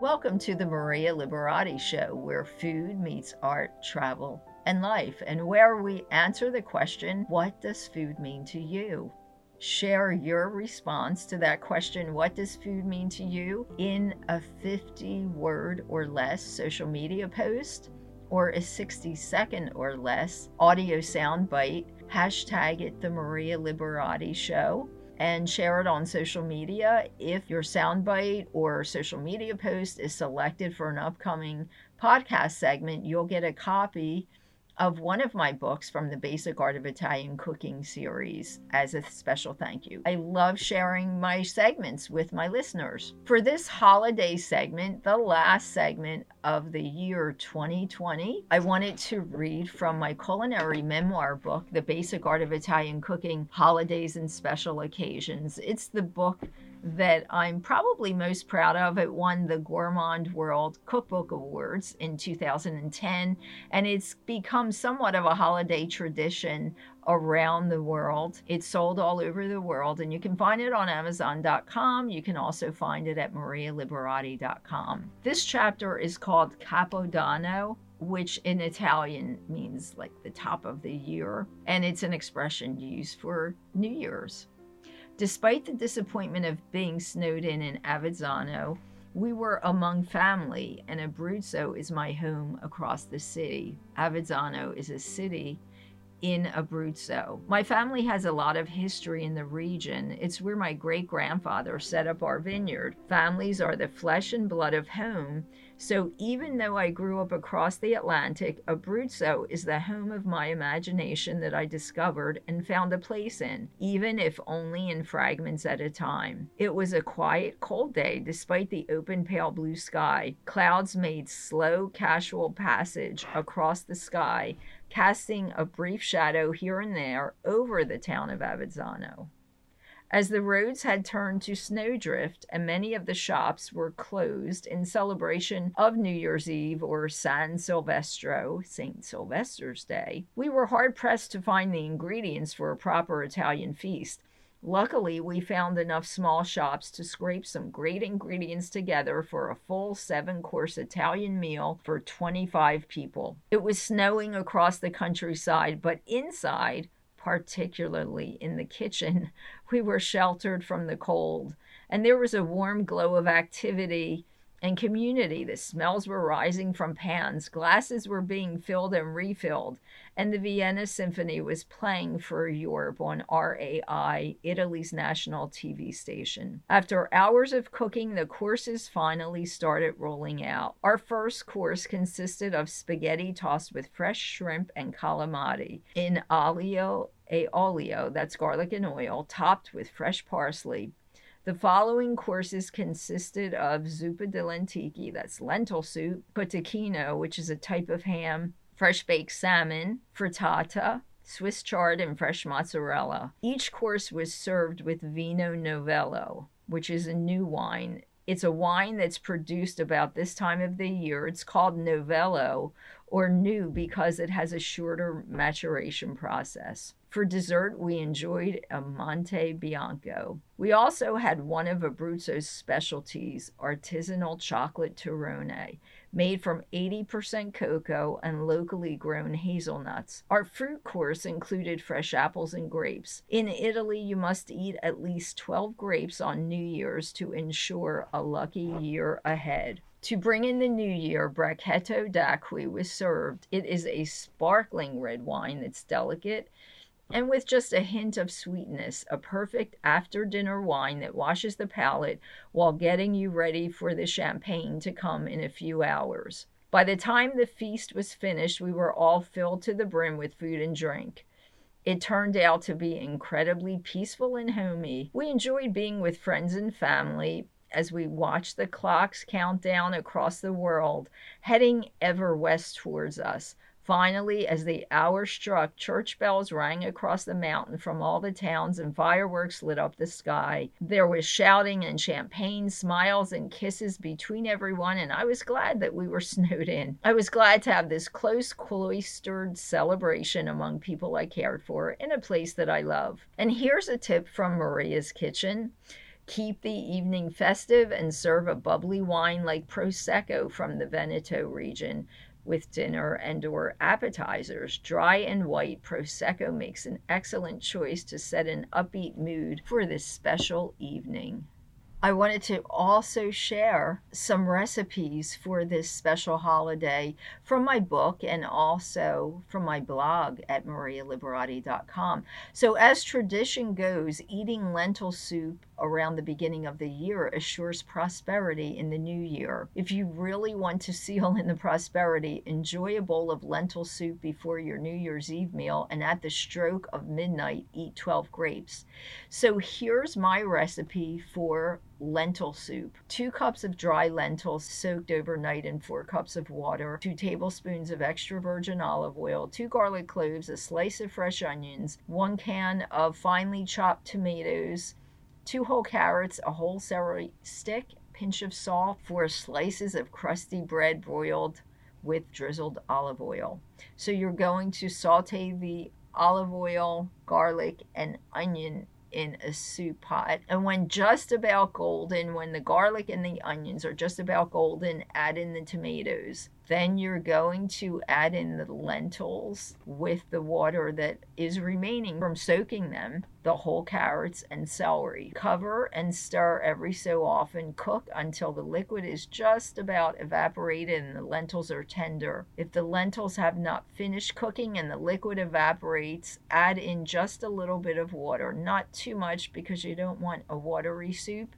Welcome to the Maria Liberati Show, where food meets art, travel, and life, and where we answer the question what does food mean to you? Share your response to that question what does food mean to you in a 50 word or less social media post or a 60 second or less audio soundbite. Hashtag it the Maria Liberati Show and share it on social media. If your soundbite or social media post is selected for an upcoming podcast segment, you'll get a copy of one of my books from the Basic Art of Italian Cooking series as a special thank you. I love sharing my segments with my listeners. For this holiday segment, the last segment of the year 2020, I wanted to read from my culinary memoir book, The Basic Art of Italian Cooking Holidays and Special Occasions. It's the book that I'm probably most proud of. It won the Gourmand World Cookbook Awards in 2010, and it's become somewhat of a holiday tradition around the world. It's sold all over the world, and you can find it on Amazon.com. You can also find it at MariaLiberati.com. This chapter is called Capodanno which in Italian means like the top of the year, and it's an expression used for New Year's. Despite the disappointment of being snowed in in Avezzano, we were among family, and Abruzzo is my home across the city. Avezzano is a city in Abruzzo. My family has a lot of history in the region. It's where my great grandfather set up our vineyard. Families are the flesh and blood of home, so even though I grew up across the Atlantic, Abruzzo is the home of my imagination that I discovered and found a place in, even if only in fragments at a time. It was a quiet, cold day despite the open, pale blue sky. Clouds made slow, casual passage across the sky, casting a brief shadow here and there over the town of Avezzano. As the roads had turned to snowdrift and many of the shops were closed in celebration of New Year's Eve or San Silvestro, St. Sylvester's Day, we were hard pressed to find the ingredients for a proper Italian feast. Luckily, we found enough small shops to scrape some great ingredients together for a full seven course Italian meal for 25 people. It was snowing across the countryside, but inside, particularly in the kitchen, we were sheltered from the cold. And there was a warm glow of activity and community. The smells were rising from pans, glasses were being filled and refilled, and the Vienna Symphony was playing for Europe on RAI, Italy's national TV station. After hours of cooking, the courses finally started rolling out. Our first course consisted of spaghetti tossed with fresh shrimp and calamari in aglio e olio, that's garlic and oil, topped with fresh parsley. The following courses consisted of zuppa di lenticchie, that's lentil soup, cotechino, which is a type of ham, fresh baked salmon, frittata, Swiss chard, and fresh mozzarella. Each course was served with Vino Novello, which is a new wine. It's a wine that's produced about this time of the year. It's called Novello or new because it has a shorter maturation process. For dessert, we enjoyed a Monte Bianco. We also had one of Abruzzo's specialties, artisanal chocolate Torrone, made from 80% cocoa and locally grown hazelnuts. Our fruit course included fresh apples and grapes. In Italy, you must eat at least 12 grapes on New Year's to ensure a lucky year ahead. To bring in the new year, Brachetto d'Acqui was served. It is a sparkling red wine that's delicate and with just a hint of sweetness, a perfect after dinner wine that washes the palate while getting you ready for the champagne to come in a few hours. By the time the feast was finished, we were all filled to the brim with food and drink. It turned out to be incredibly peaceful and homey. We enjoyed being with friends and family as we watched the clocks count down across the world, heading ever west towards us. Finally, as the hour struck, church bells rang across the mountain from all the towns and fireworks lit up the sky. There was shouting and champagne, smiles and kisses between everyone, and I was glad that we were snowed in. I was glad to have this close, cloistered celebration among people I cared for in a place that I love. And here's a tip from Maria's Kitchen. Keep the evening festive and serve a bubbly wine like Prosecco from the Veneto region with dinner and or appetizers. Dry and white Prosecco makes an excellent choice to set an upbeat mood for this special evening. I wanted to also share some recipes for this special holiday from my book and also from my blog at marialiberati.com. So, as tradition goes, eating lentil soup around the beginning of the year assures prosperity in the new year. If you really want to seal in the prosperity, enjoy a bowl of lentil soup before your New Year's Eve meal and at the stroke of midnight, eat 12 grapes. So, here's my recipe for lentil soup. Two cups of dry lentils soaked overnight in four cups of water, two tablespoons of extra virgin olive oil, two garlic cloves, a slice of fresh onions, one can of finely chopped tomatoes, two whole carrots, a whole celery stick, pinch of salt, four slices of crusty bread broiled with drizzled olive oil. So you're going to saute the olive oil, garlic, and onion in a soup pot. And when just about golden, when the garlic and the onions are just about golden, add in the tomatoes. Then you're going to add in the lentils with the water that is remaining from soaking them, the whole carrots and celery. Cover and stir every so often. Cook until the liquid is just about evaporated and the lentils are tender. If the lentils have not finished cooking and the liquid evaporates, add in just a little bit of water, not too much because you don't want a watery soup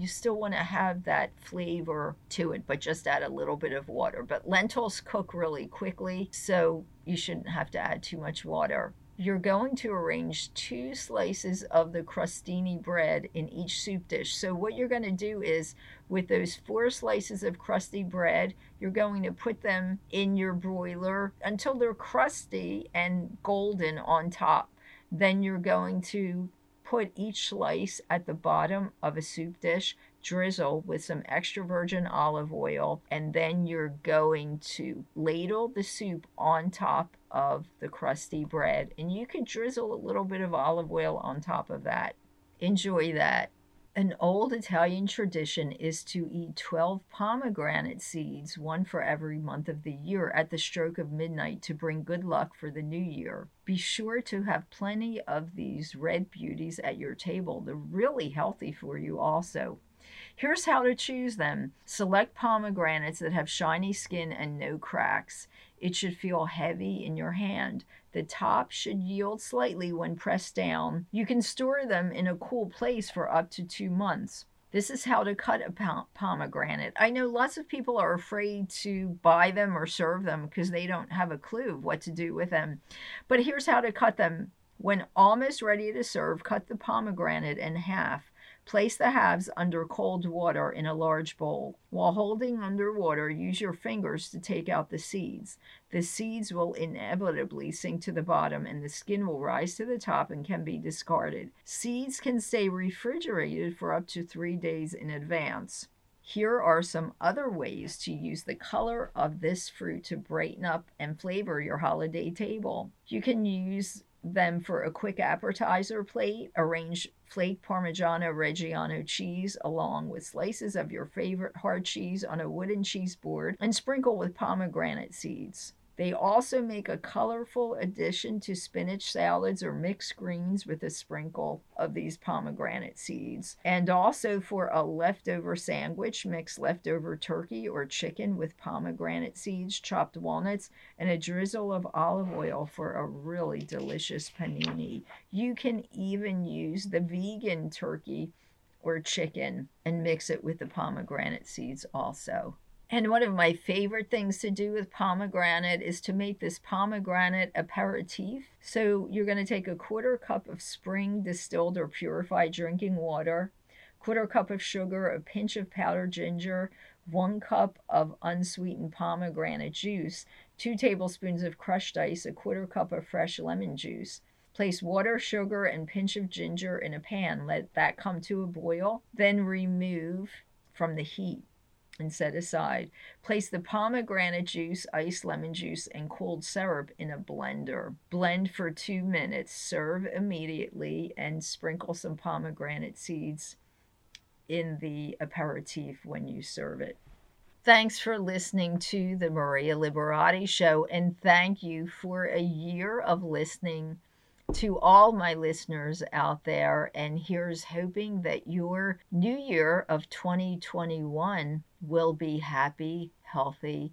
you still want to have that flavor to it, but just add a little bit of water. But lentils cook really quickly, so you shouldn't have to add too much water. You're going to arrange two slices of the crostini bread in each soup dish. So, what you're going to do is with those four slices of crusty bread, you're going to put them in your broiler until they're crusty and golden on top. Then you're going to Put each slice at the bottom of a soup dish, drizzle with some extra virgin olive oil, and then you're going to ladle the soup on top of the crusty bread. And you can drizzle a little bit of olive oil on top of that. Enjoy that. An old Italian tradition is to eat 12 pomegranate seeds, one for every month of the year, at the stroke of midnight to bring good luck for the new year. Be sure to have plenty of these red beauties at your table. They're really healthy for you, also. Here's how to choose them. Select pomegranates that have shiny skin and no cracks. It should feel heavy in your hand. The top should yield slightly when pressed down. You can store them in a cool place for up to two months. This is how to cut a pomegranate. I know lots of people are afraid to buy them or serve them because they don't have a clue what to do with them. But here's how to cut them. When almost ready to serve, cut the pomegranate in half. Place the halves under cold water in a large bowl. While holding under water, use your fingers to take out the seeds. The seeds will inevitably sink to the bottom and the skin will rise to the top and can be discarded. Seeds can stay refrigerated for up to three days in advance. Here are some other ways to use the color of this fruit to brighten up and flavor your holiday table. You can use them for a quick appetizer plate. Arrange flake Parmigiano Reggiano cheese along with slices of your favorite hard cheese on a wooden cheese board and sprinkle with pomegranate seeds. They also make a colorful addition to spinach salads or mixed greens with a sprinkle of these pomegranate seeds. And also for a leftover sandwich, mix leftover turkey or chicken with pomegranate seeds, chopped walnuts, and a drizzle of olive oil for a really delicious panini. You can even use the vegan turkey or chicken and mix it with the pomegranate seeds also. And one of my favorite things to do with pomegranate is to make this pomegranate aperitif. So you're going to take a quarter cup of spring distilled or purified drinking water, quarter cup of sugar, a pinch of powdered ginger, one cup of unsweetened pomegranate juice, two tablespoons of crushed ice, a quarter cup of fresh lemon juice. Place water, sugar, and pinch of ginger in a pan. Let that come to a boil. Then remove from the heat and set aside. Place the pomegranate juice, iced lemon juice, and cold syrup in a blender. Blend for two minutes. Serve immediately and sprinkle some pomegranate seeds in the aperitif when you serve it. Thanks for listening to the Maria Liberati Show, and thank you for a year of listening to all my listeners out there. And here's hoping that your new year of 2021 will be happy, healthy,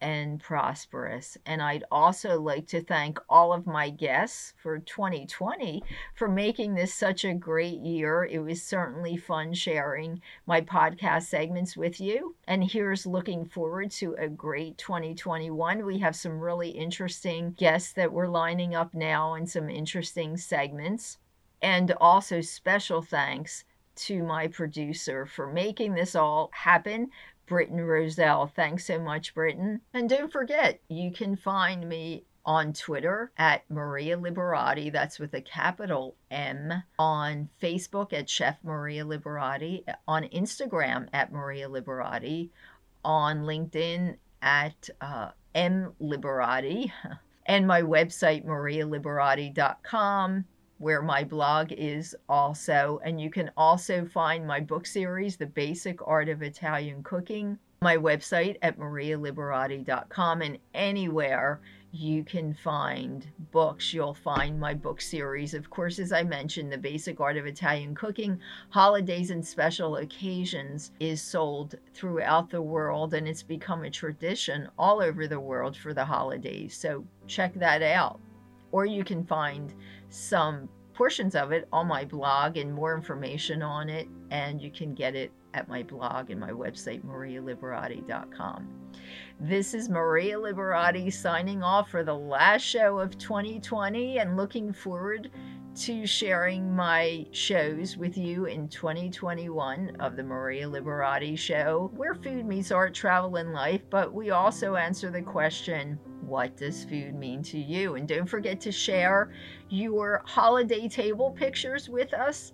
and prosperous. And I'd also like to thank all of my guests for 2020 for making this such a great year. It was certainly fun sharing my podcast segments with you. And here's looking forward to a great 2021. We have some really interesting guests that we're lining up now and some interesting segments. And also, special thanks to my producer for making this all happen Britton Roselle. Thanks so much, Britton. And don't forget, you can find me on Twitter at Maria Liberati, that's with a capital M, on Facebook at Chef Maria Liberati, on Instagram at Maria Liberati, on LinkedIn at uh, M Liberati, and my website, marialiberati.com where my blog is also. And you can also find my book series, The Basic Art of Italian Cooking, my website at marialiberati.com, and anywhere you can find books. You'll find my book series. Of course, as I mentioned, The Basic Art of Italian Cooking, Holidays and Special Occasions is sold throughout the world and it's become a tradition all over the world for the holidays. So check that out. Or you can find some portions of it on my blog and more information on it, and you can get it at my blog and my website, marialiberati.com. This is Maria Liberati signing off for the last show of 2020 and looking forward to sharing my shows with you in 2021 of the Maria Liberati Show, where food meets art, travel, and life. But we also answer the question what does food mean to you? And don't forget to share your holiday table pictures with us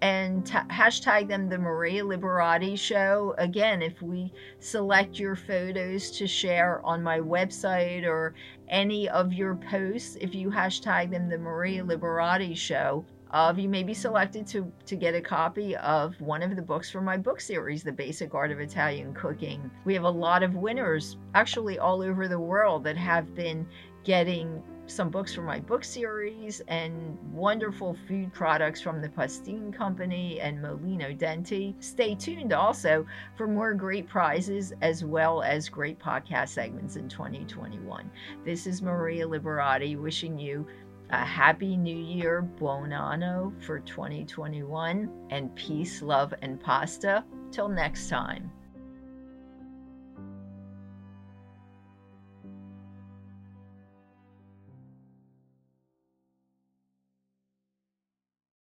and t- hashtag them the Maria Liberati Show. Again, if we select your photos to share on my website or any of your posts, if you hashtag them the Maria Liberati Show, uh, you may be selected to, to get a copy of one of the books from my book series, The Basic Art of Italian Cooking. We have a lot of winners, actually all over the world, that have been getting some books from my book series and wonderful food products from the Pastene Company and Molino Denti. Stay tuned also for more great prizes as well as great podcast segments in 2021. This is Maria Liberati wishing you a happy new year, buon anno for 2021, and peace, love, and pasta. Till next time.